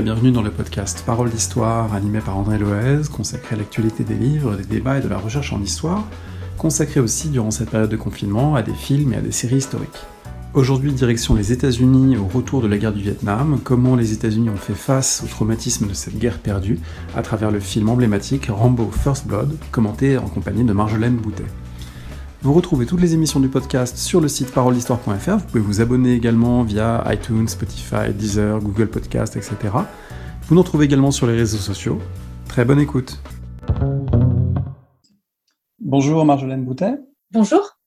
bienvenue dans le podcast Parole d'Histoire animé par André Loez, consacré à l'actualité des livres, des débats et de la recherche en histoire, consacré aussi durant cette période de confinement à des films et à des séries historiques. Aujourd'hui, direction les États-Unis au retour de la guerre du Vietnam, comment les États-Unis ont fait face au traumatisme de cette guerre perdue à travers le film emblématique Rambo First Blood, commenté en compagnie de Marjolaine Boutet. Vous retrouvez toutes les émissions du podcast sur le site parolehistoire.fr. Vous pouvez vous abonner également via iTunes, Spotify, Deezer, Google Podcast, etc. Vous nous retrouvez également sur les réseaux sociaux. Très bonne écoute. Bonjour Marjolaine Boutet. Bonjour.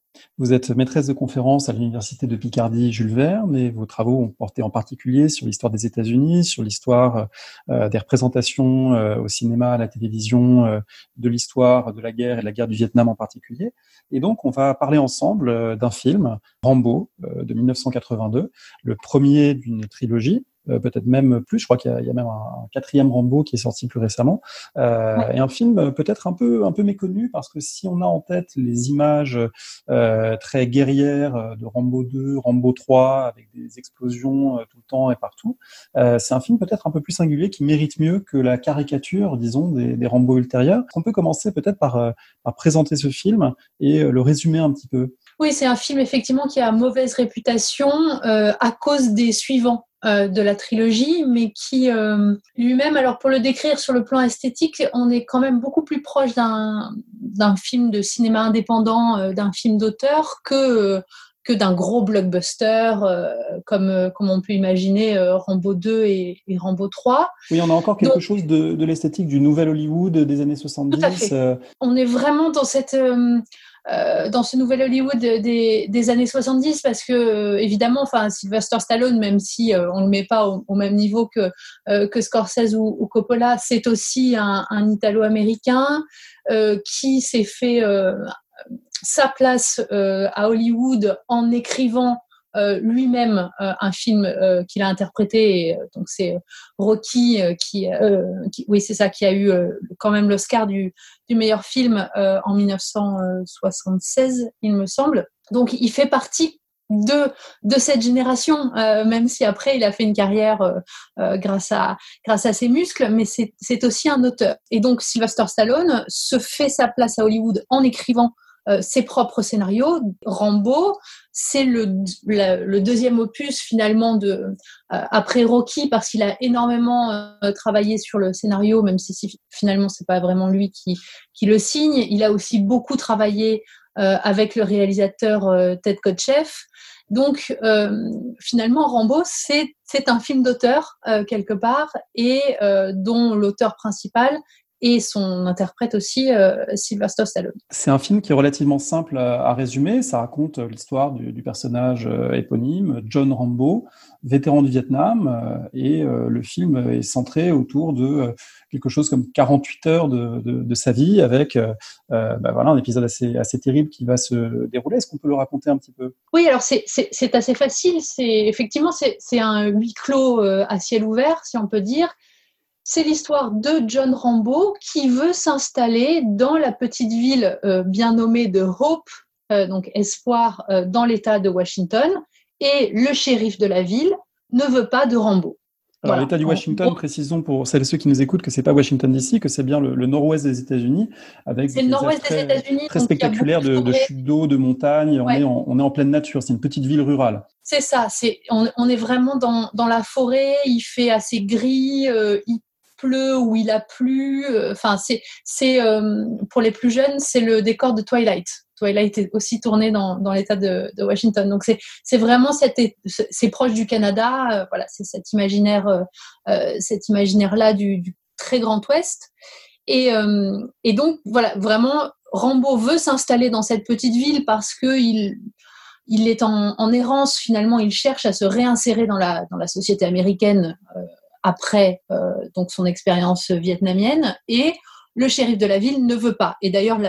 Vous êtes maîtresse de conférence à l'Université de Picardie Jules Verne et vos travaux ont porté en particulier sur l'histoire des États-Unis, sur l'histoire euh, des représentations euh, au cinéma, à la télévision, euh, de l'histoire de la guerre et de la guerre du Vietnam en particulier. Et donc, on va parler ensemble d'un film, Rambo, de 1982, le premier d'une trilogie euh, peut-être même plus. Je crois qu'il y, y, a même un, quatrième Rambo qui est sorti plus récemment, euh, et un film euh, peut-être un peu un peu méconnu parce que si on a en tête les images euh, très guerrières de Rambo 2, Rambo 3 avec des explosions tout le temps et partout, c'est un film peut-être un peu plus singulier qui mérite mieux que la caricature, disons, des, des Rambo ultérieurs. On peut commencer peut-être par, par présenter ce film et le résumer un petit peu. Oui, c'est un film effectivement qui a mauvaise réputation euh, à cause des suivants. Euh, de la trilogie, mais qui euh, lui-même, alors pour le décrire sur le plan esthétique, on est quand même beaucoup plus proche d'un film de cinéma indépendant, d'un film d'auteur, que que d'un gros blockbuster comme, comme on peut imaginer Rambo 2 et, et, Rambo 3. Oui, on a encore quelque chose de, de l'esthétique du nouvel Hollywood des années 70. Tout à fait. On est vraiment dans cette euh, dans ce nouvel Hollywood des, des, années 70 parce que euh, évidemment enfin Sylvester Stallone même si euh, on le met pas au, même niveau que que Scorsese ou, ou Coppola c'est aussi un, un Italo-américain qui s'est fait sa place à Hollywood en écrivant euh, lui-même euh, un film euh, qu'il a interprété. donc c'est Rocky qui, oui c'est ça, qui a eu quand même l'Oscar du, du meilleur film en 1976, il me semble. Donc il fait partie de, de cette génération, euh, même si après il a fait une carrière euh, euh, grâce, à, grâce à ses muscles, mais c'est aussi un auteur. Et donc Sylvester Stallone se fait sa place à Hollywood en écrivant euh, ses propres scénarios. Rambo, c'est le, le, deuxième opus finalement de euh, après Rocky parce qu'il a énormément euh, travaillé sur le scénario, même si, finalement c'est pas vraiment lui qui, qui le signe. Il a aussi beaucoup travaillé avec le réalisateur Ted Kotcheff. Donc finalement Rambo c'est c'est un film d'auteur quelque part et dont l'auteur principal et son interprète aussi euh, Sylvester Stallone. C'est un film qui est relativement simple à, résumer. Ça raconte euh, l'histoire du, du, personnage euh, éponyme, John Rambo, vétéran du Vietnam, euh, et le film est centré autour de quelque chose comme 48 heures de, de, de sa vie, avec bah voilà un épisode assez, assez terrible qui va se dérouler. Est-ce qu'on peut le raconter un petit peu? Oui, alors c'est assez facile. Effectivement c'est un huis clos à ciel ouvert, si on peut dire c'est l'histoire de John Rambo qui veut s'installer dans la petite ville euh, bien nommée de Hope, euh, donc Espoir, euh, dans l'État de Washington, et le shérif de la ville ne veut pas de Rambo. Alors l'État du Washington, précisons pour celles et ceux qui nous écoutent que c'est pas Washington DC, que c'est bien le, nord-ouest des États-Unis, avec des nord-ouest des États-Unis très spectaculaires de, de chutes d'eau, de montagnes. On, est en, on est en pleine nature. C'est une petite ville rurale. C'est ça. C'est on, on, est vraiment dans, dans la forêt. Il fait assez gris. Euh, il pleut ou il a plu. Euh, enfin, c'est, euh, pour les plus jeunes, c'est le décor de Twilight. Twilight est aussi tourné dans, l'État de, Washington. Donc c'est, vraiment c'est proche du Canada. Euh, voilà, c'est cet imaginaire, cet imaginaire-là du, du, très Grand Ouest. Et, donc voilà, vraiment, Rambo veut s'installer dans cette petite ville parce que il est en, errance finalement, il cherche à se réinsérer dans la, société américaine après euh, donc son expérience vietnamienne et le shérif de la ville ne veut pas. Et d'ailleurs,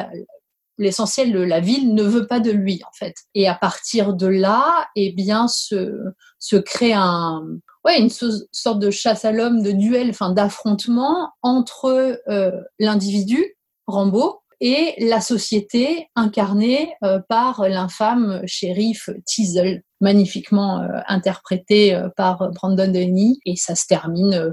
l'essentiel de la ville ne veut pas de lui en fait. Et à partir de là, eh bien, se, se crée un, ouais, une sorte de chasse à l'homme, de duel, enfin d'affrontement entre euh, l'individu Rambo et la société incarnée euh, par l'infâme shérif Teasel, magnifiquement euh, interprété euh, par Brandon Denny, et ça se termine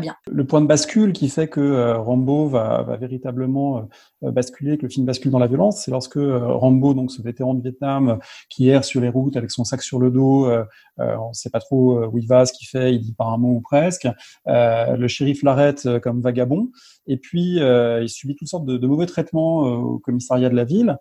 bien. Le point de bascule qui fait que Rambo va, va véritablement basculer, que le film bascule dans la violence, c'est lorsque Rambo, donc ce vétéran de Vietnam, qui erre sur les routes avec son sac sur le dos, on ne sait pas trop où il va, ce qu'il fait, il dit par un mot ou presque. le shérif l'arrête comme vagabond, et puis il subit toutes sortes de, mauvais traitements au commissariat de la ville,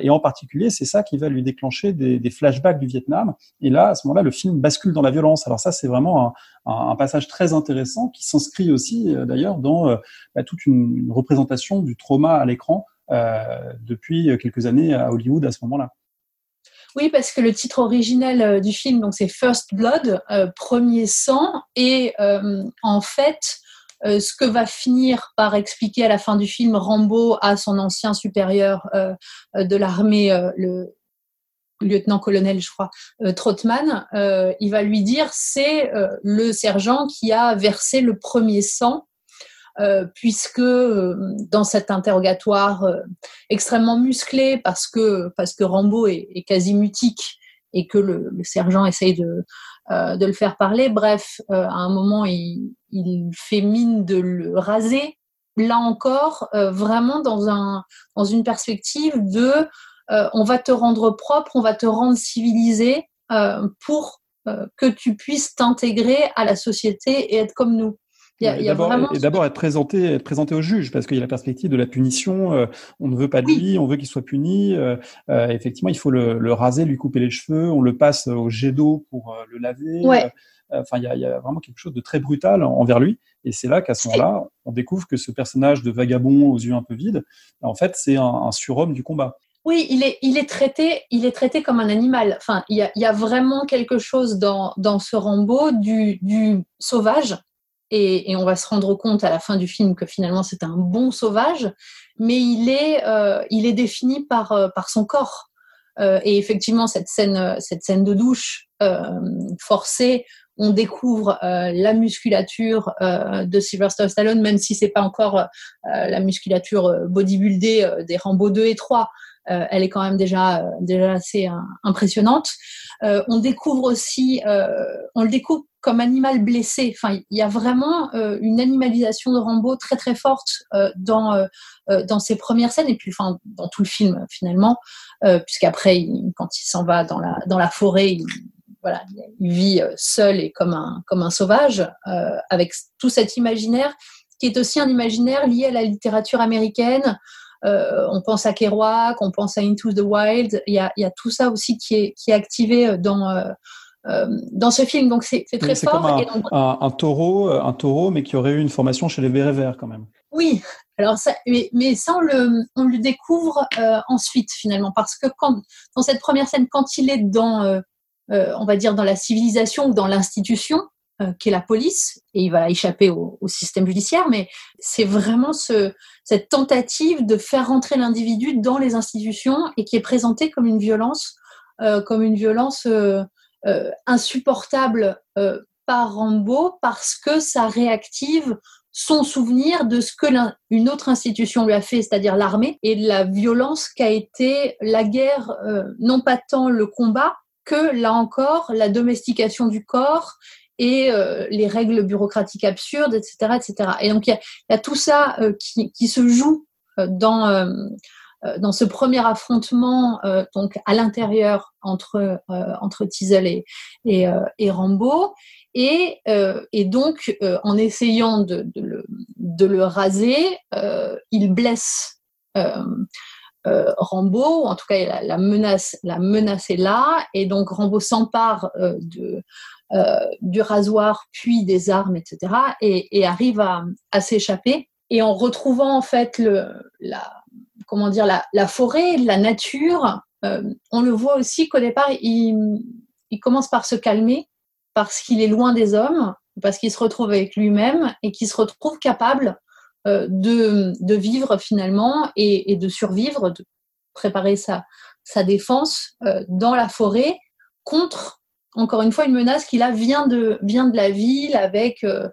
et en particulier, c'est ça qui va lui déclencher des, des flashbacks du Vietnam. Et là, à ce moment-là, le film bascule dans la violence. Alors ça, c'est vraiment un, passage très intéressant qui s'inscrit aussi euh, d'ailleurs dans euh, bah, toute une, représentation du trauma à l'écran euh, depuis quelques années à Hollywood à ce moment-là. Oui, parce que le titre originel du film, donc c'est First Blood, premier sang, et en fait, ce que va finir par expliquer à la fin du film Rambo à son ancien supérieur de l'armée, le lieutenant-colonel, je crois, euh, Trotman, euh, il va lui dire c'est euh, le sergent qui a versé le premier sang, puisque dans cet interrogatoire extrêmement musclé, parce que, parce que Rambo est, quasi mutique et que le, le sergent essaye de, de le faire parler, bref, à un moment, il, il fait mine de le raser. Là encore, vraiment dans, un, dans une perspective de euh, on va te rendre propre, on va te rendre civilisé euh, pour euh, que tu puisses t'intégrer à la société et être comme nous. Il y a, et d'abord, vraiment... être présenté, être présenté au juge, parce qu'il y a la perspective de la punition. Euh, on ne veut pas de oui. lui, on veut qu'il soit puni. Euh, euh, effectivement, il faut le, le, raser, lui couper les cheveux. On le passe au jet d'eau pour le laver. Ouais. Enfin, il y, a, il y, a, vraiment quelque chose de très brutal envers lui. Et c'est là qu'à ce moment-là, on découvre que ce personnage de vagabond aux yeux un peu vides, en fait, c'est un, un surhomme du combat. Oui, il est, il est traité, il est traité comme un animal. Enfin, il y a, vraiment quelque chose dans, dans ce Rambo du, du sauvage. Et, et, on va se rendre compte à la fin du film que finalement c'est un bon sauvage, mais il est, euh, il est défini par, euh, par son corps. Euh, et effectivement, cette scène, cette scène de douche forcée, on découvre la musculature de Sylvester Stallone, même si c'est pas encore la musculature bodybuildée des Rambo 2 et 3 euh, elle est quand même déjà euh, déjà assez euh, impressionnante. on découvre aussi, on le découvre comme animal blessé. Enfin, il y a vraiment une animalisation de Rambo très très forte dans dans ses premières scènes et puis enfin dans tout le film finalement, puisqu'après quand il s'en va dans la dans la forêt, il, voilà, il vit seul et comme un comme un sauvage avec tout cet imaginaire qui est aussi un imaginaire lié à la littérature américaine. Euh, on pense à Kerouac, on pense à Into the Wild. Il y a, il y a tout ça aussi qui est, qui est activé dans, euh, euh dans ce film. Donc c'est très fort. Comme un, et donc... un, un, taureau, un taureau, mais qui aurait eu une formation chez les bérets verts quand même. Oui. Alors ça, mais, mais ça on le, on le découvre euh, ensuite finalement parce que quand dans cette première scène, quand il est dans, on va dire dans la civilisation ou dans l'institution, euh, qui est la police, et il va échapper au, système judiciaire, mais c'est vraiment ce, cette tentative de faire rentrer l'individu dans les institutions et qui est présentée comme une violence, euh, comme une violence euh, insupportable par Rambo parce que ça réactive son souvenir de ce que une autre institution lui a fait, c'est-à-dire l'armée, et de la violence qu'a été la guerre, non pas tant le combat, que là encore la domestication du corps et euh, les règles bureaucratiques absurdes, etc., etc. Et donc il y a, tout ça euh, qui, se joue euh, dans dans ce premier affrontement donc à l'intérieur entre entre et et, et Rambo et et donc en essayant de, le de le raser, il blesse euh, Rambo, en tout cas la, menace, la menace est là, et donc Rambo s'empare euh, de, euh, du rasoir, puis des armes, etc., et, et arrive à, à s'échapper. Et en retrouvant en fait le, la, comment dire, la, la forêt, la nature, euh, on le voit aussi qu'au départ, il, il commence par se calmer parce qu'il est loin des hommes, parce qu'il se retrouve avec lui-même et qu'il se retrouve capable de, de, vivre finalement et, et, de survivre, de préparer sa, sa défense euh, dans la forêt contre, encore une fois, une menace qui là vient de, vient de la ville avec, euh,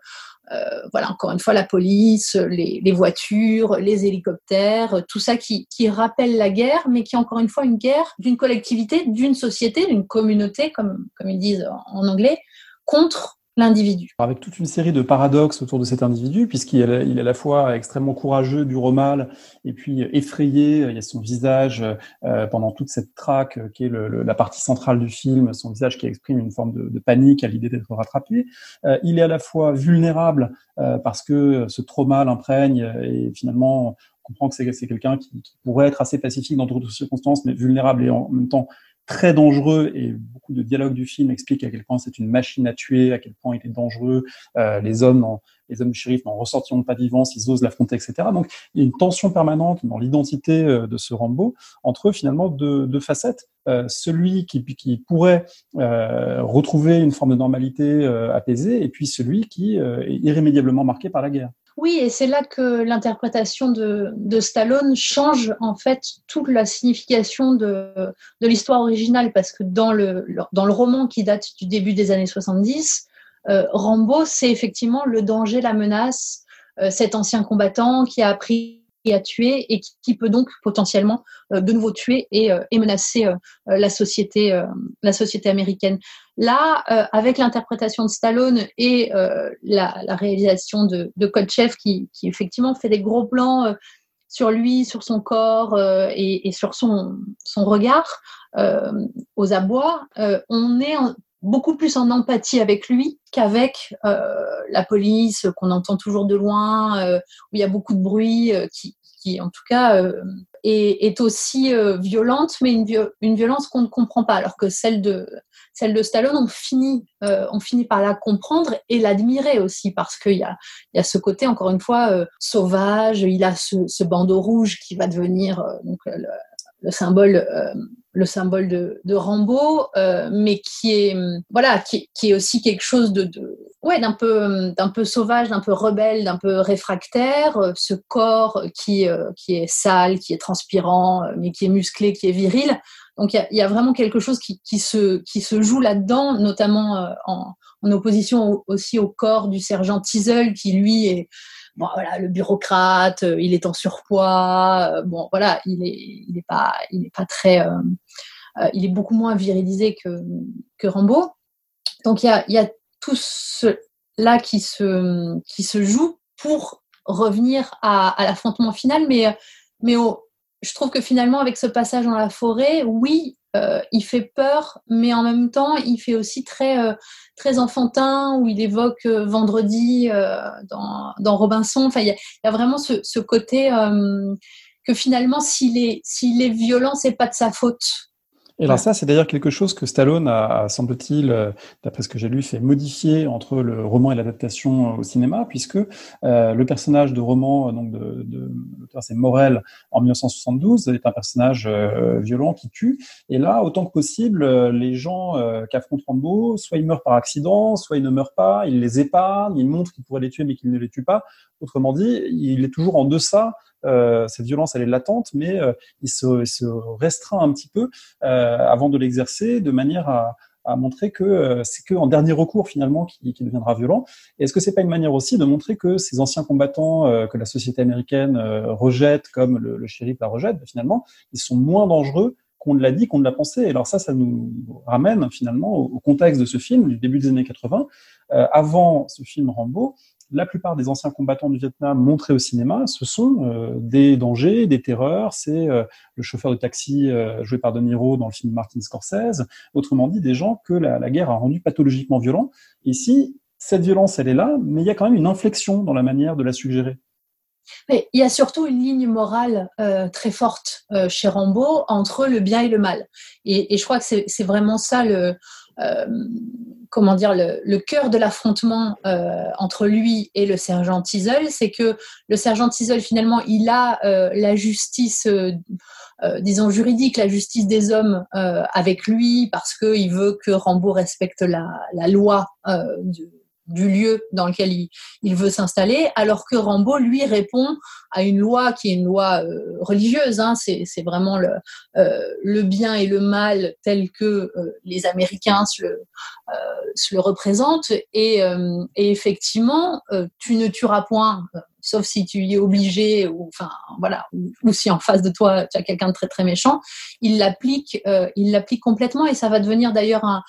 euh, voilà, encore une fois, la police, les, les, voitures, les hélicoptères, tout ça qui, qui rappelle la guerre, mais qui est encore une fois une guerre d'une collectivité, d'une société, d'une communauté, comme, comme ils disent en anglais, contre l'individu. Avec toute une série de paradoxes autour de cet individu, puisqu'il est, à la fois extrêmement courageux du romal et puis effrayé. Il y a son visage euh, pendant toute cette traque euh, qui est le, la partie centrale du film, son visage qui exprime une forme de, panique à l'idée d'être rattrapé. Euh, il est à la fois vulnérable euh, parce que ce trauma l'imprègne et finalement on comprend que c'est quelqu'un qui, qui pourrait être assez pacifique dans d'autres circonstances, mais vulnérable et en même temps très dangereux et beaucoup de dialogues du film expliquent à quel point c'est une machine à tuer, à quel point il est dangereux. Euh, les hommes, les hommes n'en ressortiront pas vivants s'ils osent l'affronter, etc. Donc il y a une tension permanente dans l'identité euh, de ce Rambo entre finalement deux, deux facettes. Euh, celui qui, pourrait euh, retrouver une forme de normalité apaisée et puis celui qui est irrémédiablement marqué par la guerre. Oui, et c'est là que l'interprétation de, de, Stallone change en fait toute la signification de, l'histoire originale, parce que dans le, dans le roman qui date du début des années 70, euh, Rambo, c'est effectivement le danger, la menace, euh, cet ancien combattant qui a appris à tuer et qui, peut donc potentiellement euh, de nouveau tuer et, euh, menacer euh, la société, la société américaine. Là, avec l'interprétation de Stallone et la, réalisation de, de qui, effectivement fait des gros plans sur lui, sur son corps et, sur son, son regard aux abois, on est en, beaucoup plus en empathie avec lui qu'avec la police qu'on entend toujours de loin, où il y a beaucoup de bruit, qui, qui en tout cas est, est, aussi violente, mais une, une violence qu'on ne comprend pas, alors que celle de celle de Stallone, on finit, euh, on finit par la comprendre et l'admirer aussi parce qu'il y a, y a ce côté, encore une fois, euh, sauvage. Il a ce, ce, bandeau rouge qui va devenir euh, donc, le, symbole, le symbole de, de Rambo, mais qui est, voilà, qui, qui, est aussi quelque chose de, de ouais, d'un peu, d'un peu sauvage, d'un peu rebelle, d'un peu réfractaire. Ce corps qui, qui est sale, qui est transpirant, mais qui est musclé, qui est viril donc il y, y a, vraiment quelque chose qui, qui, se, qui se joue là-dedans, notamment euh, en, en, opposition au, aussi au corps du sergent Teasel, qui lui est voilà, le bureaucrate, euh, il est en surpoids, euh, bon voilà, il est, il pas, il est pas très, euh, il est beaucoup moins virilisé que, que Rambo. Donc il y a, y a tout cela qui se, qui se joue pour revenir à, à l'affrontement final, mais, mais au, je trouve que finalement, avec ce passage dans la forêt, oui, euh, il fait peur, mais en même temps, il fait aussi très, euh, très enfantin, où il évoque euh, vendredi dans, Robinson. Enfin, il y, a vraiment ce, ce côté que finalement, s'il est, s'il est violent, c'est pas de sa faute. Et alors ça, c'est d'ailleurs quelque chose que Stallone a, semble-t-il, euh, d'après ce que j'ai lu, fait modifier entre le roman et l'adaptation au cinéma, puisque euh, le personnage de roman, donc de, de l'auteur, c'est Morel, en 1972, est un personnage euh, violent qui tue. Et là, autant que possible, euh, les gens euh, qu'affronte Rambo, soit ils meurent par accident, soit ils ne meurent pas, il les épargne, il montre qu'il pourrait les tuer mais qu'il ne les tue pas. Autrement dit, il est toujours en deçà euh, cette violence, elle est latente, mais euh, il, se, restreint un petit peu euh, avant de l'exercer, de manière à, montrer que c'est que en dernier recours finalement qui, qui deviendra violent. Est-ce que c'est pas une manière aussi de montrer que ces anciens combattants que la société américaine rejette, comme le, le shérif la rejette, finalement, ils sont moins dangereux qu'on l'a dit, qu'on l'a pensé. Et alors ça, ça nous ramène finalement au, contexte de ce film du début des années 80. avant ce film Rambo, la plupart des anciens combattants du Vietnam montrés au cinéma, ce sont euh, des dangers, des terreurs. C'est euh, le chauffeur de taxi euh, joué par De Niro dans le film Martin Scorsese. Autrement dit, des gens que la, guerre a rendu pathologiquement violents. Ici, cette violence, elle est là, mais il y a quand même une inflexion dans la manière de la suggérer. Mais il y a surtout une ligne morale très forte chez Rambo entre le bien et le mal. Et, je crois que c'est vraiment ça le, comment dire, le, le cœur de l'affrontement euh, entre lui et le sergent Teasel, c'est que le sergent Teasel, finalement, il a euh, la justice, euh, disons, juridique, la justice des hommes avec lui, parce qu'il veut que Rambo respecte la, la loi de, du lieu dans lequel il, veut s'installer, alors que Rambo, lui, répond à une loi qui est une loi euh, religieuse. Hein, c'est vraiment le, euh, le, bien et le mal tel que euh, les Américains se le, euh, se le représentent. Et, euh, et effectivement, tu ne tueras point, sauf si tu y es obligé, ou, enfin, voilà, ou, ou si en face de toi, tu as quelqu'un de très très méchant. Il l'applique il l'applique complètement et ça va devenir d'ailleurs un,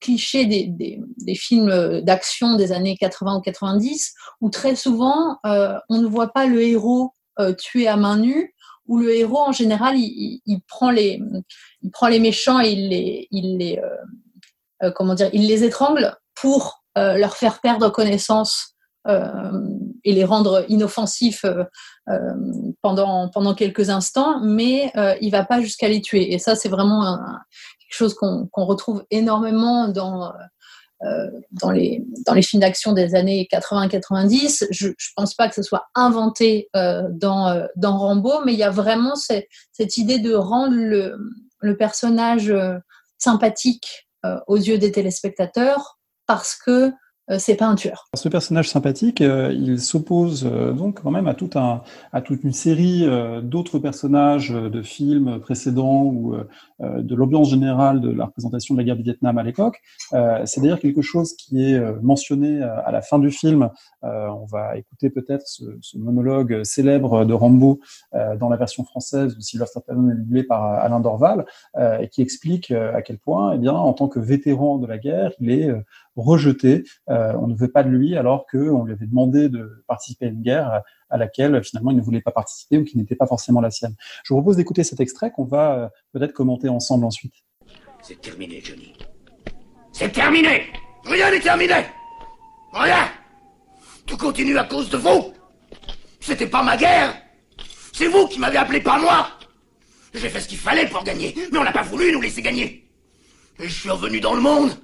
cliché des, films d'action des années 80 ou 90, où très souvent, on ne voit pas le héros tué à main nue, où le héros, en général, il, prend, les, il prend les méchants et il les, il les, comment dire, il les étrangle pour leur faire perdre connaissance et les rendre inoffensifs pendant, pendant quelques instants, mais il va pas jusqu'à les tuer. Et ça, c'est vraiment chose qu'on retrouve énormément dans, dans, les, dans les films d'action des années 80-90. Je ne pense pas que ce soit inventé dans, dans Rambo, mais il y a vraiment cette, idée de rendre le, personnage sympathique aux yeux des téléspectateurs parce que euh, c'est pas un tueur. Ce personnage sympathique, euh, il s'oppose euh, donc quand même à toute une série d'autres personnages de films précédents ou de l'ambiance générale de la représentation de la guerre du Vietnam à l'époque. c'est d'ailleurs quelque chose qui est mentionné à la fin du film. on va écouter peut-être ce, ce, monologue célèbre de Rambo dans la version française où Sylvester Stallone est doublé par Alain Dorval et qui explique à quel point, eh bien, en tant que vétéran de la guerre, il est rejeté. Euh, on ne veut pas de lui alors qu'on lui avait demandé de participer à une guerre à laquelle finalement il ne voulait pas participer ou qui n'était pas forcément la sienne. Je vous propose d'écouter cet extrait qu'on va euh, peut-être commenter ensemble ensuite. C'est terminé, Johnny. C'est terminé Rien n'est terminé Rien Tout continue à cause de vous C'était pas ma guerre C'est vous qui m'avez appelé, pas moi J'ai fait ce qu'il fallait pour gagner, mais on n'a pas voulu nous laisser gagner. Et je suis revenu dans le monde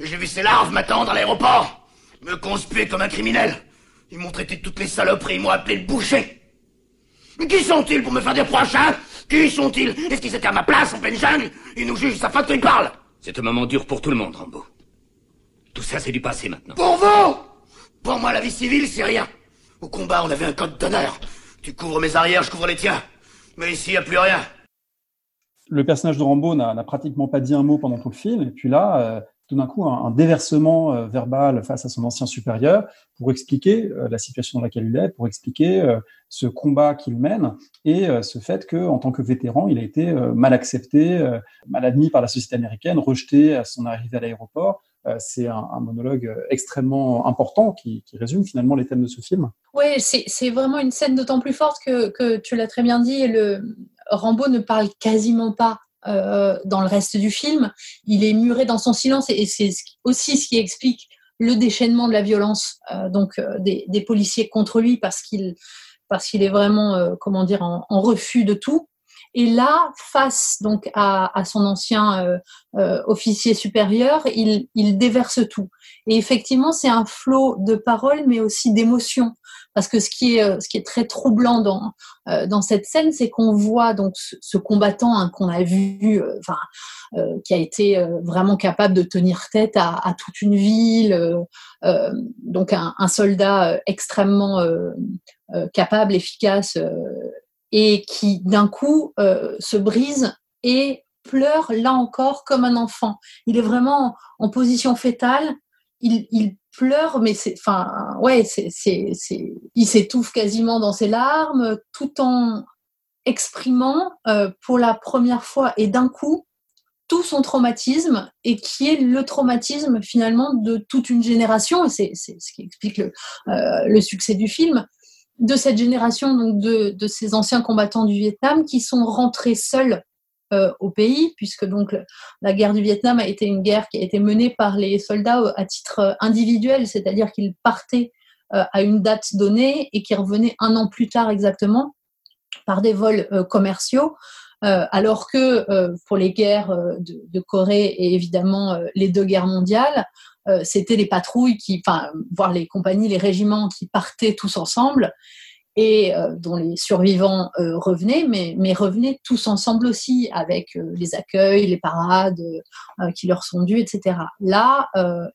j'ai vu ces larves m'attendre à l'aéroport. Me conspuer comme un criminel. Ils m'ont traité de toutes les saloperies, ils m'ont appelé le boucher. Qui sont-ils pour me faire des reproches, hein? Qui sont-ils? Est-ce qu'ils étaient à ma place en pleine jungle? Ils nous jugent sa faute ils parlent C'est un moment dur pour tout le monde, Rambo. Tout ça, c'est du passé maintenant. Pour vous Pour moi, la vie civile, c'est rien. Au combat, on avait un code d'honneur. Tu couvres mes arrières, je couvre les tiens. Mais ici, il n'y a plus rien. Le personnage de Rambo n'a pratiquement pas dit un mot pendant tout le film. Et puis là, euh, tout d'un coup un, déversement euh, verbal face à son ancien supérieur pour expliquer euh, la situation dans laquelle il est, pour expliquer euh, ce combat qu'il mène et ce fait que, en tant que vétéran, il a été mal accepté, mal admis par la société américaine, rejeté à son arrivée à l'aéroport. c'est un, monologue extrêmement important qui, résume finalement les thèmes de ce film. Oui, c'est vraiment une scène d'autant plus forte que, tu l'as très bien dit. Le Rambo ne parle quasiment pas euh, dans le reste du film. Il est muré dans son silence et, c'est aussi ce qui explique le déchaînement de la violence euh, donc euh, des, des, policiers contre lui parce qu'il parce qu'il est vraiment comment dire en, en, refus de tout. Et là, face donc à, à son ancien officier supérieur, il, il déverse tout. Et effectivement, c'est un flot de paroles, mais aussi d'émotions parce que ce qui est, euh, ce qui est très troublant dans, euh, dans cette scène, c'est qu'on voit donc ce, combattant hein, qu'on a vu, euh, enfin, qui a été vraiment capable de tenir tête à, à toute une ville, donc un, un, soldat extrêmement capable, efficace, et qui d'un coup se brise et pleure là encore comme un enfant. Il est vraiment en position fétale. Il, pleure, mais c'est, enfin, ouais, c'est, c'est, c'est, il s'étouffe quasiment dans ses larmes, tout en exprimant euh, pour la première fois et d'un coup tout son traumatisme et qui est le traumatisme finalement de toute une génération, et c'est, ce qui explique le, euh, le succès du film, de cette génération de, ces anciens combattants du Vietnam qui sont rentrés seuls euh, au pays, puisque la guerre du Vietnam a été une guerre qui a été menée par les soldats à titre euh, individuel, c'est-à-dire qu'ils partaient euh, à une date donnée et qui revenaient un an plus tard exactement par des vols commerciaux. alors que pour les guerres de, Corée et évidemment les deux guerres mondiales, c'était les patrouilles qui, enfin, voire les compagnies, les régiments qui partaient tous ensemble et euh, dont les survivants euh, revenaient, mais, mais revenaient tous ensemble aussi avec euh, les accueils, les parades qui leur sont dues, etc. Là,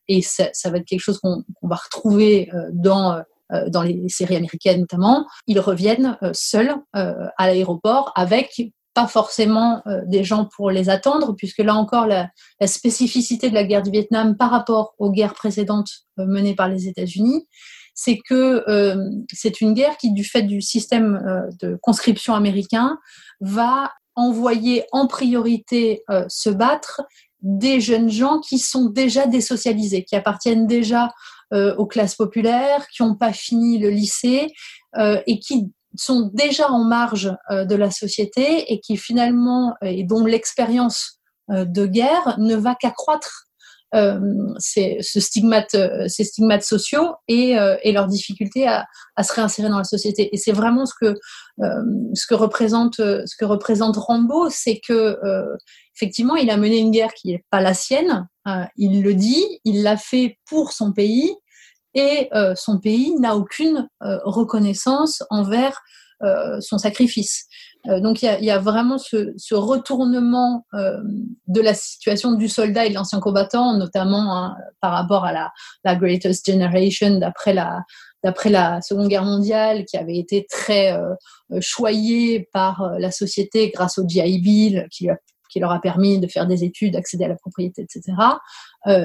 et ça, ça, va être quelque chose qu'on va retrouver dans dans les séries américaines notamment, ils reviennent seuls à l'aéroport avec pas forcément des gens pour les attendre, puisque là encore, la, spécificité de la guerre du Vietnam par rapport aux guerres précédentes menées par les États-Unis, c'est que euh, c'est une guerre qui, du fait du système euh, de conscription américain, va envoyer en priorité euh, se battre des jeunes gens qui sont déjà désocialisés, qui appartiennent déjà aux classes populaires, qui n'ont pas fini le lycée et qui sont déjà en marge de la société et qui finalement, et dont l'expérience de guerre ne va qu'accroître euh, ces, ce stigmate, euh, ces stigmates sociaux et, euh, et leur difficulté à, à, se réinsérer dans la société. Et c'est vraiment ce que, ce que représente, ce que représente Rambo, c'est que effectivement, il a mené une guerre qui n'est pas la sienne. il le dit, il l'a fait pour son pays et son pays n'a aucune reconnaissance envers son sacrifice. Euh, donc il y, a, vraiment ce, retournement euh, de la situation du soldat et de l'ancien combattant, notamment hein, par rapport à la, Greatest Generation d'après la, Seconde Guerre mondiale, qui avait été très euh, choyée par la société grâce au GI Bill, qui, qui, leur a permis de faire des études, d'accéder à la propriété, etc.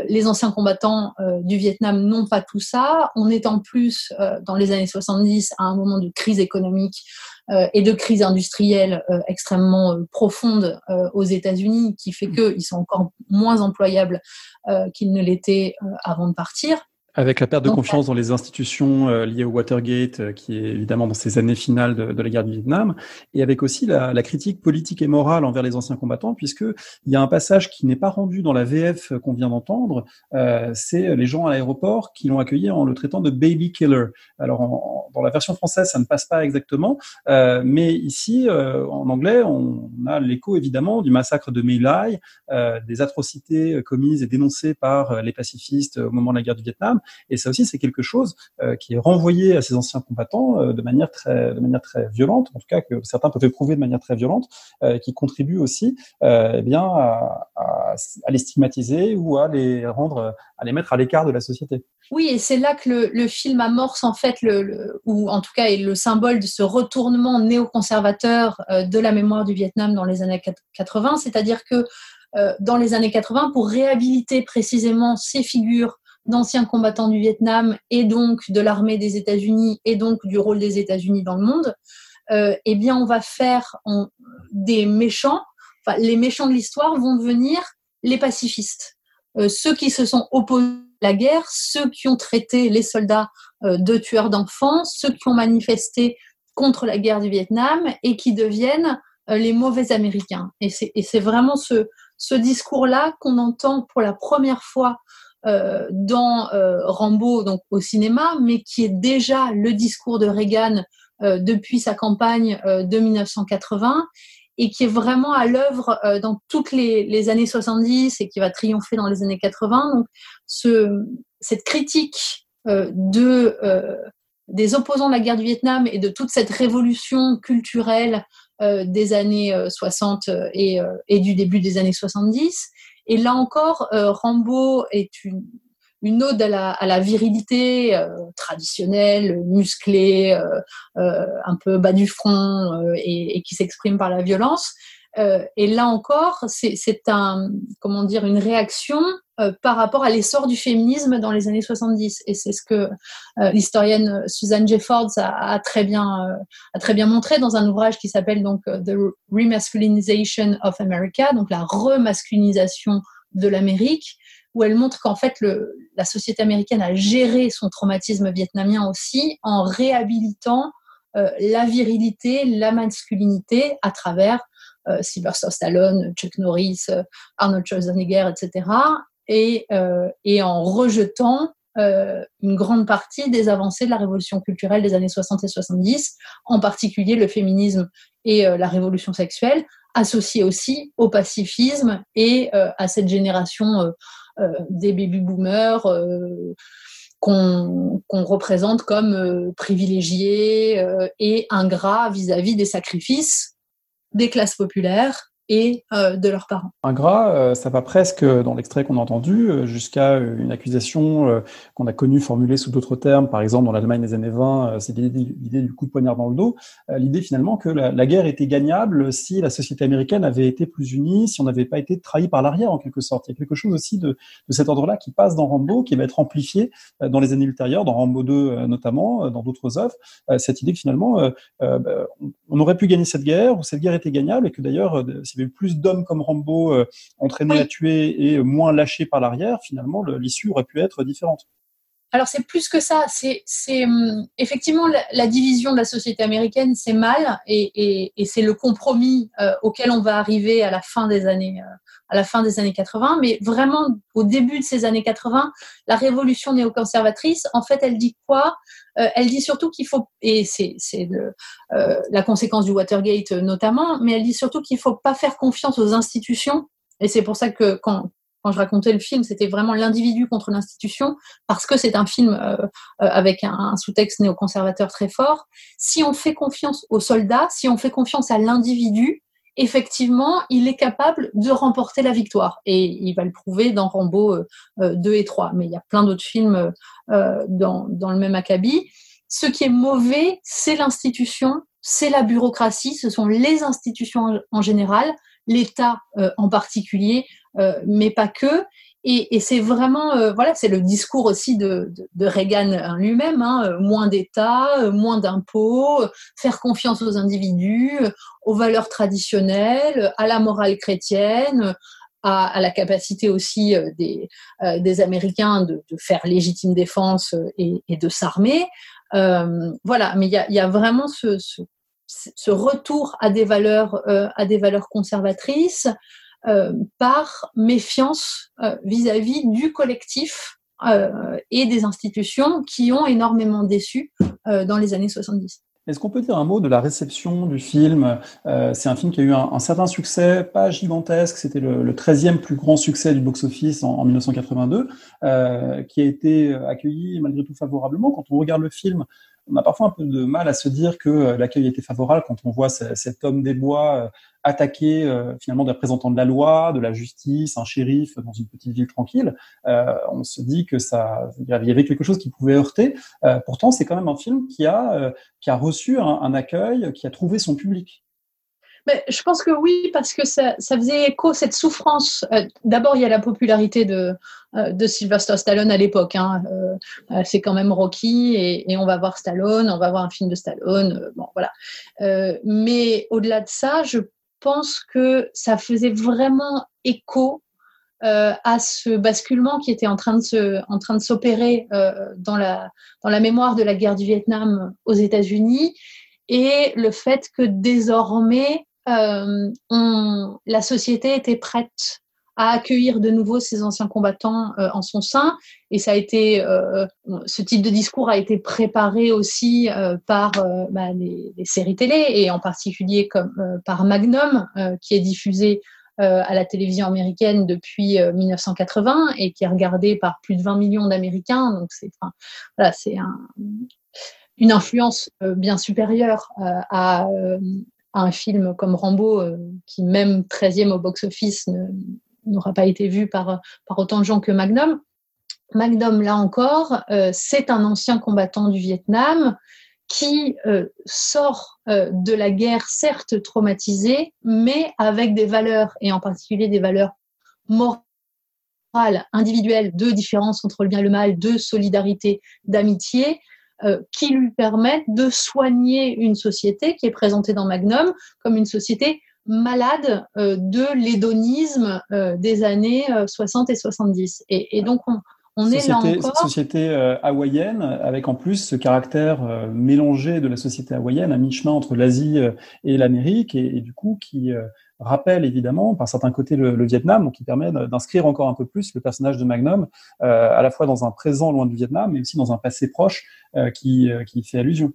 les anciens combattants du Vietnam n'ont pas tout ça. On est en plus, dans les années 70, à un moment de crise économique euh, et de crise industrielle euh, extrêmement euh, profonde aux États-Unis, qui fait mmh. qu'ils sont encore moins employables qu'ils ne l'étaient avant de partir. Avec la perte de confiance dans les institutions euh, liées au Watergate, euh, qui est évidemment dans ces années finales de, de la guerre du Vietnam, et avec aussi la, la, critique politique et morale envers les anciens combattants, puisque il y a un passage qui n'est pas rendu dans la VF qu'on vient d'entendre, euh, c'est les gens à l'aéroport qui l'ont accueilli en le traitant de baby killer. Alors en, dans la version française, ça ne passe pas exactement, euh, mais ici, en anglais, on a l'écho évidemment du massacre de My Lai, des atrocités commises et dénoncées par les pacifistes au moment de la guerre du Vietnam. Et ça aussi, c'est quelque chose euh, qui est renvoyé à ces anciens combattants euh, de manière très, de manière très violente, en tout cas que certains peuvent éprouver de manière très violente, euh, qui contribue aussi, eh bien, à, les stigmatiser ou à les rendre, à les mettre à l'écart de la société. Oui, et c'est là que le, le, film amorce en fait, le, ou en tout cas est le symbole de ce retournement néoconservateur de la mémoire du Vietnam dans les années 80, c'est-à-dire que dans les années 80, pour réhabiliter précisément ces figures d'anciens combattants du Vietnam et donc de l'armée des États-Unis et donc du rôle des États-Unis dans le monde, euh, eh bien, on va faire des méchants. Enfin, les méchants de l'histoire vont devenir les pacifistes, euh, ceux qui se sont opposés à la guerre, ceux qui ont traité les soldats euh, de tueurs d'enfants, ceux qui ont manifesté contre la guerre du Vietnam et qui deviennent les mauvais Américains. Et c'est vraiment ce discours-là qu'on entend pour la première fois euh, dans euh, Rambo, donc au cinéma, mais qui est déjà le discours de Reagan euh, depuis sa campagne de 1980 et qui est vraiment à l'œuvre dans toutes les, années 70 et qui va triompher dans les années 80. Donc, ce, cette critique de des opposants de la guerre du Vietnam et de toute cette révolution culturelle des années 60 et, et, du début des années 70 et là encore, euh, Rambo est une, une ode à la, à la virilité euh, traditionnelle, musclée, euh, un peu bas du front et, et, qui s'exprime par la violence. et là encore, c'est un, comment dire, une réaction par rapport à l'essor du féminisme dans les années 70. Et c'est ce que l'historienne Suzanne Jeffords a, a, très bien, montré dans un ouvrage qui s'appelle donc The Remasculinization of America, donc la remasculinisation de l'Amérique, où elle montre qu'en fait le, la société américaine a géré son traumatisme vietnamien aussi en réhabilitant euh, la virilité, la masculinité à travers euh, Sylvester Stallone, Chuck Norris, euh, Arnold Schwarzenegger, etc. Et, euh, et en rejetant euh, une grande partie des avancées de la révolution culturelle des années 60 et 70, en particulier le féminisme et euh, la révolution sexuelle, associés aussi au pacifisme et euh, à cette génération des baby-boomers qu'on représente comme privilégiés et ingrats vis-à-vis -vis des sacrifices des classes populaires et euh, de leurs parents. Ingrat, euh, ça va presque, dans l'extrait qu'on a entendu, euh, jusqu'à une accusation qu'on a connue formulée sous d'autres termes, par exemple dans l'Allemagne des années 20, c'est l'idée du coup de poignard dans le dos, l'idée finalement que la, guerre était gagnable si la société américaine avait été plus unie, si on n'avait pas été trahi par l'arrière en quelque sorte. Il y a quelque chose aussi de, de cet ordre-là qui passe dans Rambo, qui va être amplifié dans les années ultérieures, dans Rambo 2 notamment, dans d'autres œuvres, cette idée que finalement bah, on aurait pu gagner cette guerre, ou cette guerre était gagnable, et que d'ailleurs s'il y avait plus d'hommes comme Rambo entraînés à tuer et moins lâchés par l'arrière, finalement, l'issue aurait pu être différente. Alors c'est plus que ça, c'est hum, effectivement la, division de la société américaine, c'est mal et, c'est le compromis euh, auquel on va arriver à la fin des années euh, à la fin des années 80. Mais vraiment au début de ces années 80, la révolution néoconservatrice, en fait, elle dit quoi? Euh, Elle dit surtout qu'il faut et c'est la conséquence du Watergate notamment, mais elle dit surtout qu'il faut pas faire confiance aux institutions. Et c'est pour ça que quand, quand je racontais le film, c'était vraiment l'individu contre l'institution, parce que c'est un film euh, euh, avec un, sous-texte néoconservateur très fort. Si on fait confiance aux soldats, si on fait confiance à l'individu, effectivement, il est capable de remporter la victoire. Et il va le prouver dans Rambo 2 euh, et 3. Mais il y a plein d'autres films dans, le même acabit. Ce qui est mauvais, c'est l'institution, c'est la bureaucratie, ce sont les institutions en général, l'État en particulier, euh, mais pas que. Et, c'est vraiment, euh, voilà, c'est le discours aussi de, de, de Reagan lui-même, hein, euh, moins d'État, moins d'impôts, faire confiance aux individus, aux valeurs traditionnelles, à la morale chrétienne, à, la capacité aussi des, Américains de, faire légitime défense et, de s'armer. voilà, mais il y a, vraiment ce, ce, ce, retour à des valeurs, à des valeurs conservatrices. Euh, par méfiance euh, vis-à-vis du collectif euh, et des institutions qui ont énormément déçu dans les années 70. Est-ce qu'on peut dire un mot de la réception du film C'est un film qui a eu un, certain succès, pas gigantesque, c'était le, 13e plus grand succès du box-office en, 1982, qui a été accueilli malgré tout favorablement. Quand on regarde le film, on a parfois un peu de mal à se dire que l'accueil était favorable quand on voit cet homme des bois attaquer euh, finalement des représentants de la loi, de la justice, un shérif dans une petite ville tranquille, euh, on se dit que ça, il y avait quelque chose qui pouvait heurter. Euh, pourtant, c'est quand même un film qui a qui a reçu un, accueil, qui a trouvé son public. Je pense que oui, parce que ça, faisait écho cette souffrance. D'abord, il y a la popularité de, de Sylvester Stallone à l'époque. Hein. c'est quand même Rocky et, on va voir Stallone, on va voir un film de Stallone. bon, voilà. mais au-delà de ça, je pense que ça faisait vraiment écho euh, à ce basculement qui était en train de s'opérer euh, dans la dans la mémoire de la guerre du Vietnam aux États-Unis et le fait que désormais euh, on, la société était prête à accueillir de nouveau ces anciens combattants euh, en son sein. Et ça a été, euh, ce type de discours a été préparé aussi euh, par bah, les, séries télé et en particulier comme par Magnum, qui est diffusé à la télévision américaine depuis 1980 et qui est regardé par plus de 20 millions d'Américains. Donc c'est, voilà, une influence bien supérieure à, un film comme Rambo, qui même 13e au box-office n'aura pas été vu par, par autant de gens que Magnum. Magnum, là encore, euh, c'est un ancien combattant du Vietnam qui euh, sort euh, de la guerre, certes traumatisé, mais avec des valeurs, et en particulier des valeurs morales, individuelles, de différence entre le bien et le mal, de solidarité, d'amitié, qui lui permettent de soigner une société qui est présentée dans Magnum comme une société malade euh, de l'hédonisme euh, des années 60 euh, et 70. Et, et donc, on, on est là encore. Société hawaïenne, avec en plus ce caractère mélangé de la société hawaïenne, à mi-chemin entre l'Asie et l'Amérique, et, du coup qui rappelle évidemment par certains côtés le, Vietnam, donc qui permet d'inscrire encore un peu plus le personnage de Magnum, à la fois dans un présent loin du Vietnam, mais aussi dans un passé proche qui, qui fait allusion.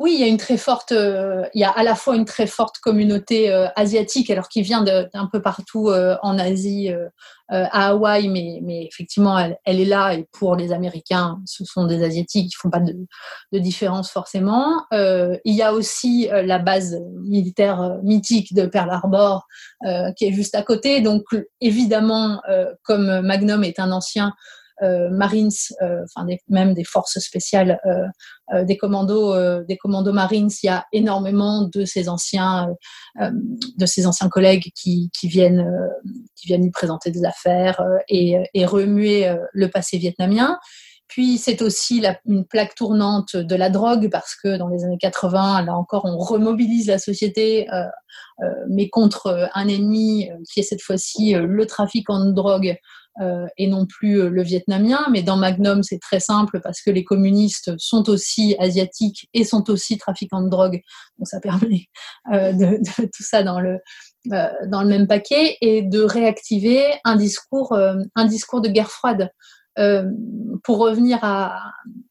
Oui, il y a une très forte, euh, il y a à la fois une très forte communauté euh, asiatique, alors qui vient d'un peu partout euh, en Asie, à Hawaï, mais, effectivement, elle, est là. Et pour les Américains, ce sont des Asiatiques, ils font pas de, différence forcément. il y a aussi la base militaire mythique de Pearl Harbor, qui est juste à côté. Donc, évidemment, comme Magnum est un ancien Marines, euh, enfin même des forces spéciales, euh, des commandos, des commandos Marines. Il y a énormément de ces anciens, de ces anciens collègues qui, viennent, qui viennent lui présenter des affaires et, remuer le passé vietnamien. puis c'est aussi une plaque tournante de la drogue parce que dans les années 80, là encore, on remobilise la société, euh, euh, mais contre un ennemi qui est cette fois-ci le trafiquant de drogue et non plus le vietnamien. Mais dans Magnum, c'est très simple parce que les communistes sont aussi asiatiques et sont aussi trafiquants de drogue. Donc ça permet de, de, tout ça dans le, dans le même paquet et de réactiver un discours, un discours de guerre froide. Euh, pour revenir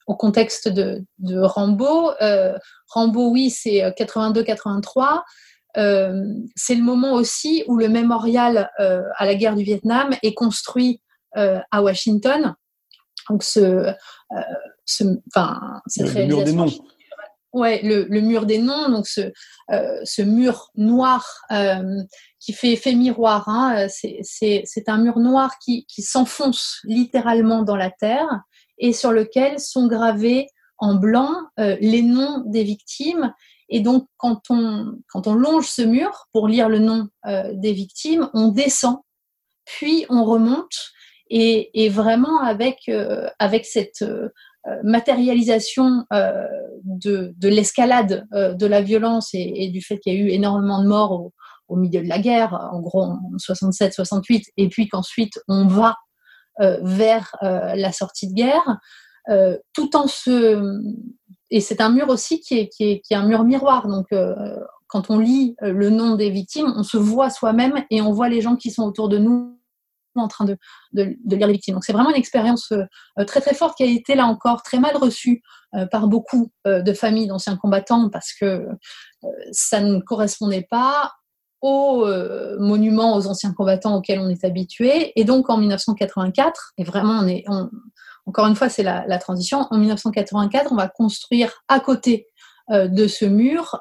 au contexte de, de Rambo, euh, Rambo, oui, c'est 82-83. Euh, c'est le moment aussi où le mémorial à la guerre du Vietnam est construit à Washington. Donc, ce, ce, enfin, cette le mur des noms. Ouais, le, le, mur des noms, donc ce, ce mur noir qui fait effet miroir. Hein. C'est un mur noir qui, qui s'enfonce littéralement dans la terre et sur lequel sont gravés en blanc euh, les noms des victimes. Et donc, quand on, longe ce mur pour lire le nom euh, des victimes, on descend, puis on remonte, et, vraiment avec, euh, cette matérialisation de, de l'escalade de la violence et, du fait qu'il y a eu énormément de morts au, au milieu de la guerre, en gros en 67-68, et puis qu'ensuite on va euh, vers euh, la sortie de guerre, euh, tout en se... Et c'est un mur aussi qui est, qui est, qui est un mur miroir, donc quand on lit le nom des victimes, on se voit soi-même et on voit les gens qui sont autour de nous en train de, de, lire les victimes. Donc c'est vraiment une expérience très très forte qui a été là encore très mal reçue par beaucoup de familles d'anciens combattants parce que ça ne correspondait pas aux euh, monuments aux anciens combattants auxquels on est habitué. Et donc en 1984, et vraiment on est, encore une fois c'est la, transition, en 1984 on va construire à côté euh, de ce mur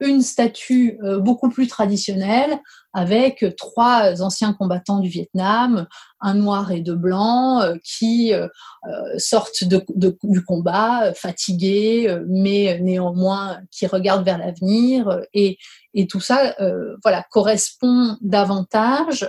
une statue euh, beaucoup plus traditionnelle avec trois anciens combattants du Vietnam, un noir et deux blancs, euh, qui sortent de, du combat, fatigués, mais néanmoins qui regardent vers l'avenir. Et, et, tout ça voilà, correspond davantage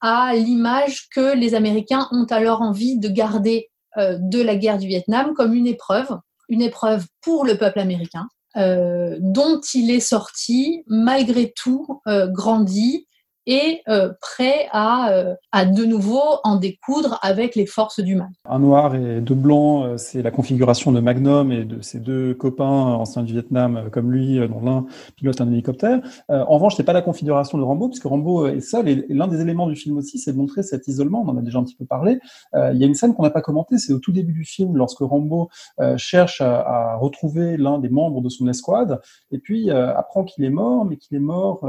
à l'image que les Américains ont alors envie de garder de la guerre du Vietnam comme une épreuve, une épreuve pour le peuple américain, euh, dont il est sorti malgré tout euh, grandi et euh, prêt à, euh, à de nouveau en découdre avec les forces du mal. Un noir et deux blancs, euh, c'est la configuration de Magnum et de ses deux copains anciens du Vietnam comme lui, dont l'un pilote un hélicoptère. en revanche, c'est pas la configuration de Rambo, puisque Rambo est seul et l'un des éléments du film aussi, c'est de montrer cet isolement. On en a déjà un petit peu parlé. Il y a une scène qu'on n'a pas commentée, c'est au tout début du film, lorsque Rambo cherche à, à retrouver l'un des membres de son escouade, et puis apprend qu'il est mort, mais qu'il est mort,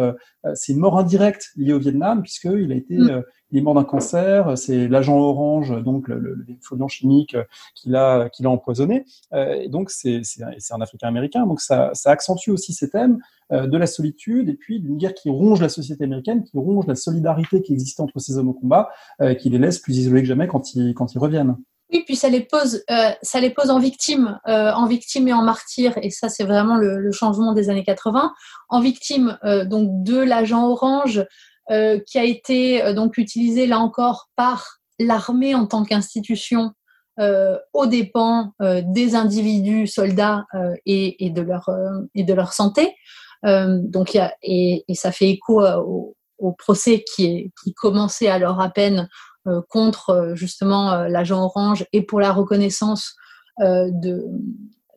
c'est une mort indirecte au Vietnam, puisqu'il a été, mm. euh, il est mort d'un cancer. C'est l'agent orange, donc le, le, chimique, euh, qui l'a, qui l'a empoisonné. Euh, et donc c'est, c'est, un Africain américain. Donc ça, ça accentue aussi ces thèmes de la solitude et puis d'une guerre qui ronge la société américaine, qui ronge la solidarité qui existait entre ces hommes au combat, qui les laisse plus isolés que jamais quand ils, quand ils reviennent. Oui, puis ça les pose, euh, ça les pose en victime, euh, en victime et en martyr, et ça c'est vraiment le, le, changement des années 80. En victime euh, donc de l'agent orange euh, qui a été euh, donc utilisé là encore par l'armée en tant qu'institution euh, aux dépens des individus soldats et, et, de leur et de leur santé. donc y a, et, et, ça fait écho au, au procès qui, est, qui commençait alors à peine contre justement l'agent orange et pour la reconnaissance de,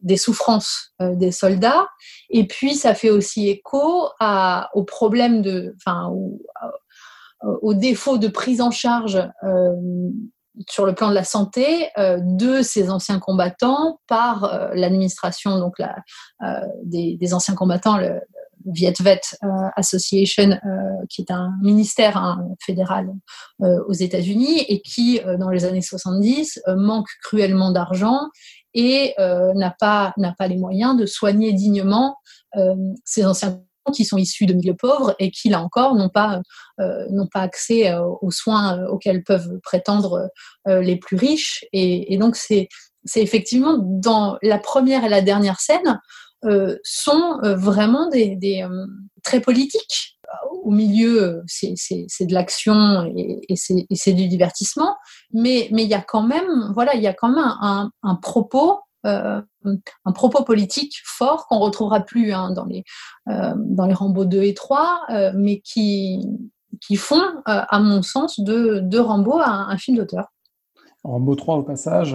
des souffrances euh, des soldats. Et puis, ça fait aussi écho au problème de, enfin, au, au, défaut de prise en charge euh, sur le plan de la santé euh, de ces anciens combattants par euh, l'administration donc euh, des, anciens combattants, le, Viet Vet Association, qui est un ministère hein, fédéral aux États-Unis et qui, dans les années 70, manque cruellement d'argent et euh, n'a pas n'a pas les moyens de soigner dignement euh, ces anciens qui sont issus de milieux pauvres et qui là encore n'ont pas euh, n'ont pas accès euh, aux soins auxquels peuvent prétendre euh, les plus riches. Et, et donc c'est c'est effectivement dans la première et la dernière scène sont vraiment des, des très politiques au milieu, c'est de l'action et, c'est du divertissement, mais il y a quand même, voilà, il y a quand même un, propos euh, un propos politique fort qu'on retrouvera plus hein, dans les euh, Rambo 2 et 3, euh, mais qui font, à mon sens, de, de Rambo un, un film d'auteur. Rambo 3 au passage,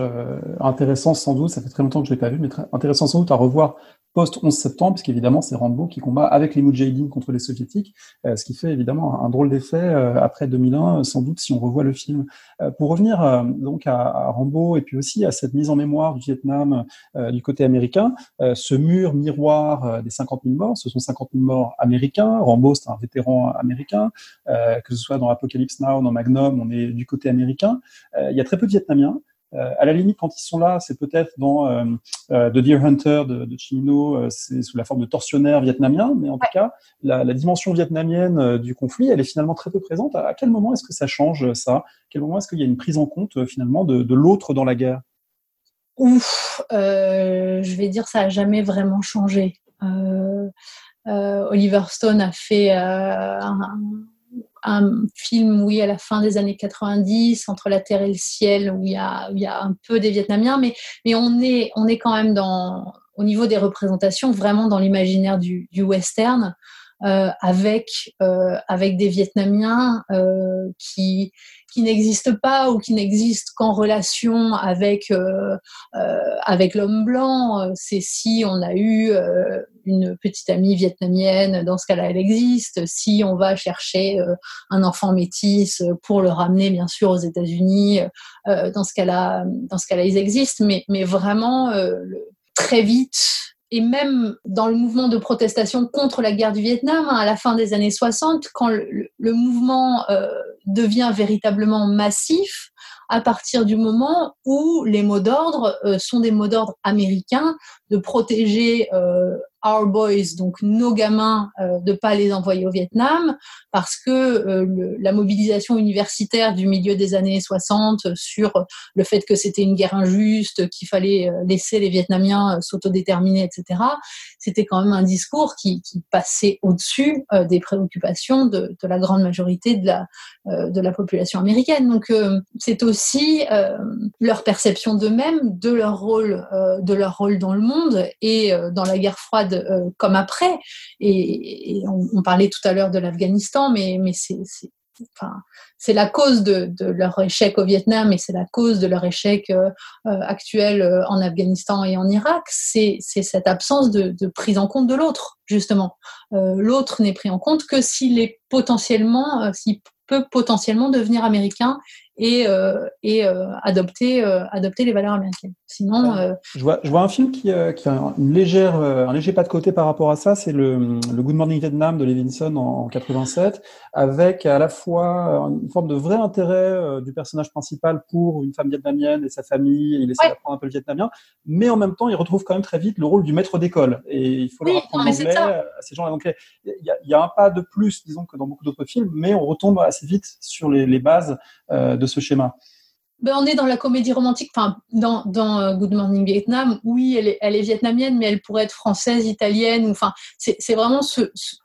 intéressant sans doute, ça fait très longtemps que je l'ai pas vu, mais intéressant sans doute à revoir post-11 septembre, puisqu'évidemment, c'est Rambo qui combat avec les Moudjahidines contre les Soviétiques, euh, ce qui fait évidemment un, drôle d'effet euh, après 2001, sans doute, si on revoit le film. Euh, pour revenir donc à, à, Rambo et puis aussi à cette mise en mémoire du Vietnam du côté américain, ce mur miroir des 50 000 morts, ce sont 50 000 morts américains. Rambo, c'est un vétéran américain, que ce soit dans Apocalypse Now, dans Magnum, on est du côté américain. il y a très peu de Vietnamiens. Euh, à la limite, quand ils sont là, c'est peut-être dans euh, euh, The Deer Hunter de, de Chimino, c'est sous la forme de tortionnaires vietnamiens, mais en tout cas, la, la dimension vietnamienne du conflit, elle est finalement très peu présente. À, quel moment est-ce que ça change ça? À quel moment est-ce qu'il y a une prise en compte finalement de, de l'autre dans la guerre? Ouf, euh, je vais dire ça a jamais vraiment changé. Euh, Oliver Stone a fait un, un film, oui, à la fin des années 90, entre la terre et le ciel, où il y a, un peu des Vietnamiens, mais, on, est, quand même dans, au niveau des représentations, vraiment dans l'imaginaire du, western, avec, euh, avec des Vietnamiens euh, qui, qui n'existe pas ou qui n'existe qu'en relation avec euh, euh, avec l'homme blanc. C'est si on a eu euh, une petite amie vietnamienne, dans ce cas-là, elle existe. Si on va chercher un enfant métis pour le ramener, bien sûr, aux États-Unis, dans ce cas-là, dans ce cas-là, ils existent. Mais mais vraiment très vite et même dans le mouvement de protestation contre la guerre du Vietnam, hein, à la fin des années 60, quand le, mouvement euh, devient véritablement massif, à partir du moment où les mots d'ordre euh, sont des mots d'ordre américains, de protéger euh, our boys, donc nos gamins, euh, de pas les envoyer au Vietnam, parce que euh, le, la mobilisation universitaire du milieu des années 60 sur le fait que c'était une guerre injuste, qu'il fallait euh, laisser les Vietnamiens euh, s'autodéterminer, etc., c'était quand même un discours qui, qui passait au-dessus euh, des préoccupations de, de, la grande majorité de la, de la population américaine. Donc c'est aussi leur perception d'eux-mêmes, de leur rôle, de leur rôle dans le monde et dans la guerre froide euh, comme après. Et, on, parlait tout à l'heure de l'Afghanistan, mais, c'est la cause de, leur échec au Vietnam et c'est la cause de leur échec euh, euh actuel euh, en Afghanistan et en Irak. C'est cette absence de, prise en compte de l'autre, justement. Euh, l'autre n'est pris en compte que s'il est potentiellement, s'il peut potentiellement devenir américain et, euh, et euh, adopter, euh, adopter les valeurs américaines. Sinon, euh, je, vois, je vois un film qui, euh, qui a une légère, un léger pas de côté par rapport à ça, c'est le, le Good Morning Vietnam de Levinson en, en 87, avec à la fois une forme de vrai intérêt du personnage principal pour une femme vietnamienne et sa famille, il essaie ouais. d'apprendre un peu le vietnamien, mais en même temps, il retrouve quand même très vite le rôle du maître d'école, et il faut oui, leur apprendre l'anglais à ces gens-là. Donc il y, a, il y a un pas de plus, disons, que dans beaucoup d'autres films, mais on retombe assez vite sur les, les bases de ce schéma ben, on est dans la comédie romantique, enfin dans, dans uh, Good Morning Vietnam. Oui, elle est, vietnamienne, mais elle pourrait être française, italienne. Enfin, c'est vraiment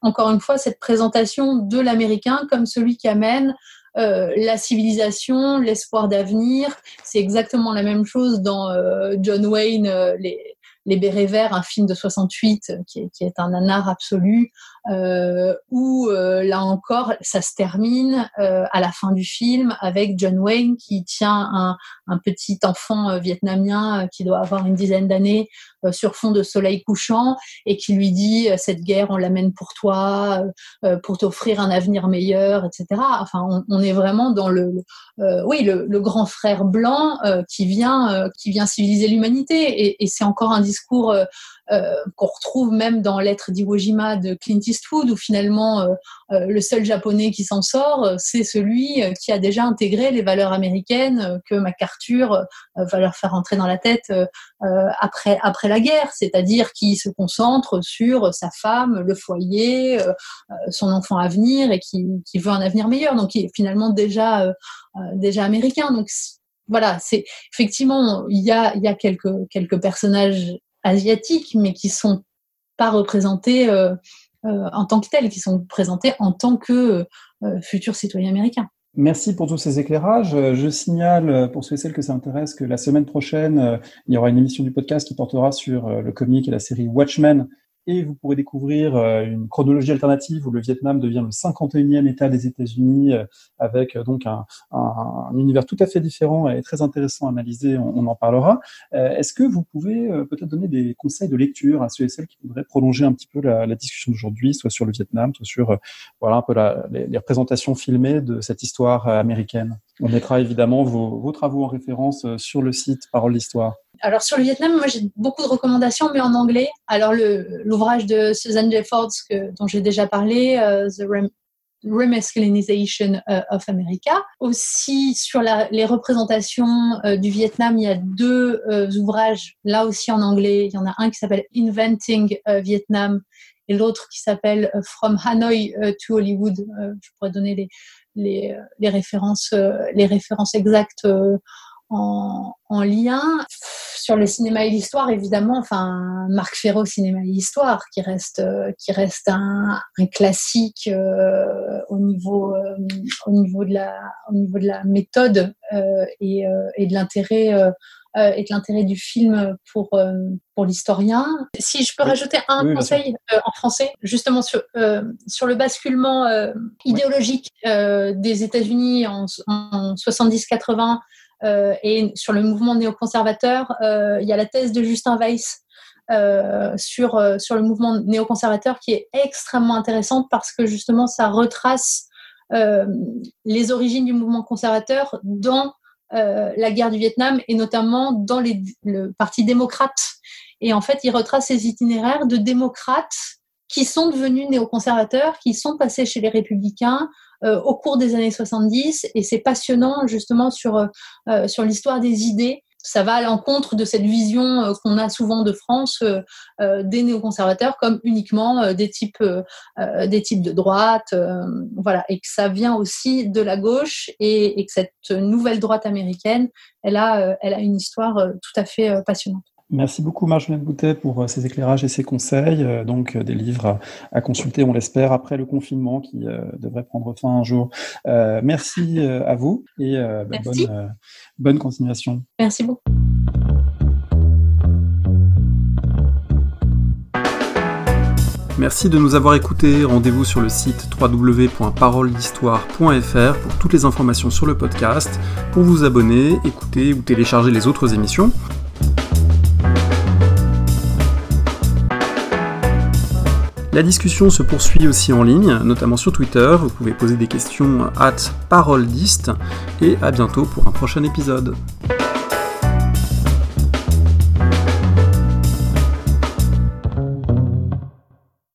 encore une fois cette présentation de l'américain comme celui qui amène euh, la civilisation, l'espoir d'avenir. C'est exactement la même chose dans euh, John Wayne, euh, les, les Bérets Verts, un film de 68 qui est, qui est un anard absolu, euh, où euh, là encore, ça se termine euh, à la fin du film avec John Wayne qui tient un, un petit enfant euh, vietnamien euh, qui doit avoir une dizaine d'années euh, sur fond de soleil couchant et qui lui dit cette guerre on l'amène pour toi, pour t'offrir un avenir meilleur, etc. Enfin, on, on est vraiment dans le, le oui le, le, grand frère blanc qui vient qui vient civiliser l'humanité et, et c'est encore un discours euh, qu'on retrouve même dans L'être d'Iwo Jima de Clint Eastwood, où finalement euh, euh, le seul japonais qui s'en sort, c'est celui qui a déjà intégré les valeurs américaines que MacArthur va leur faire entrer dans la tête après, après la guerre, c'est-à-dire qui se concentre sur sa femme, le foyer, son enfant à venir et qui, qui veut un avenir meilleur, donc qui est finalement déjà, déjà américain. Donc voilà, c'est effectivement il y a, y a quelques, quelques personnages asiatiques, mais qui sont pas représentés euh, en tant que tels, qui sont présentés en tant que futurs citoyens américains. Merci pour tous ces éclairages. Je signale pour ceux et celles que ça intéresse que la semaine prochaine, il y aura une émission du podcast qui portera sur le comique et la série Watchmen et vous pourrez découvrir euh, une chronologie alternative où le Vietnam devient le 51e État des États-Unis euh, avec euh, donc un, un, univers tout à fait différent et très intéressant à analyser. On, en parlera. Est-ce que vous pouvez peut-être donner des conseils de lecture à ceux et celles qui voudraient prolonger un petit peu la, discussion d'aujourd'hui, soit sur le Vietnam, soit sur voilà un peu les, les, représentations filmées de cette histoire américaine? On mettra évidemment vos, travaux en référence sur le site Parole d'Histoire alors sur le Vietnam, moi j'ai beaucoup de recommandations, mais en anglais. Alors l'ouvrage de Susan Jeffords que, dont j'ai déjà parlé, euh, The Remasculinization euh, of America. Aussi sur les représentations euh, du Vietnam, il y a deux ouvrages, là aussi en anglais. Il y en a un qui s'appelle Inventing Vietnam et l'autre qui s'appelle From Hanoi to Hollywood. je pourrais donner les, les, les références, les références exactes en, en, lien sur le cinéma et l'histoire évidemment enfin Marc Ferro cinéma et l'histoire qui reste qui reste un, un classique euh, au niveau euh, au niveau de la au niveau de la méthode euh, et, euh, et, de l'intérêt euh, et de l'intérêt du film pour pour l'historien. Si je peux rajouter un conseil en français, justement sur sur le basculement idéologique des États-Unis en, en 70-80 euh, et sur le mouvement néoconservateur, euh, il y a la thèse de Justin Weiss euh, sur, sur le mouvement néoconservateur qui est extrêmement intéressante parce que justement ça retrace les origines du mouvement conservateur dans la guerre du Vietnam et notamment dans le Parti démocrate. Et en fait, il retrace ces itinéraires de démocrates qui sont devenus néoconservateurs, qui sont passés chez les républicains, euh, au cours des années 70 et c'est passionnant justement sur, euh, euh, sur l'histoire des idées. Ça va à l'encontre de cette vision qu'on a souvent de France des néoconservateurs comme uniquement des types des types de droite, voilà, et que ça vient aussi de la gauche et, et que cette nouvelle droite américaine, elle a elle a une histoire tout à fait passionnante. Merci beaucoup Marjolaine Boutet pour euh, ces éclairages et ces conseils. Euh, donc euh, des livres à, consulter, on l'espère, après le confinement qui devrait prendre fin un jour. merci à vous et bah, bonne, bonne continuation. Merci beaucoup. Merci de nous avoir écoutés. Rendez-vous sur le site www.paroledhistoire.fr pour toutes les informations sur le podcast, pour vous abonner, écouter ou télécharger les autres émissions. La discussion se poursuit aussi en ligne, notamment sur Twitter. Vous pouvez poser des questions at parolediste et à bientôt pour un prochain épisode.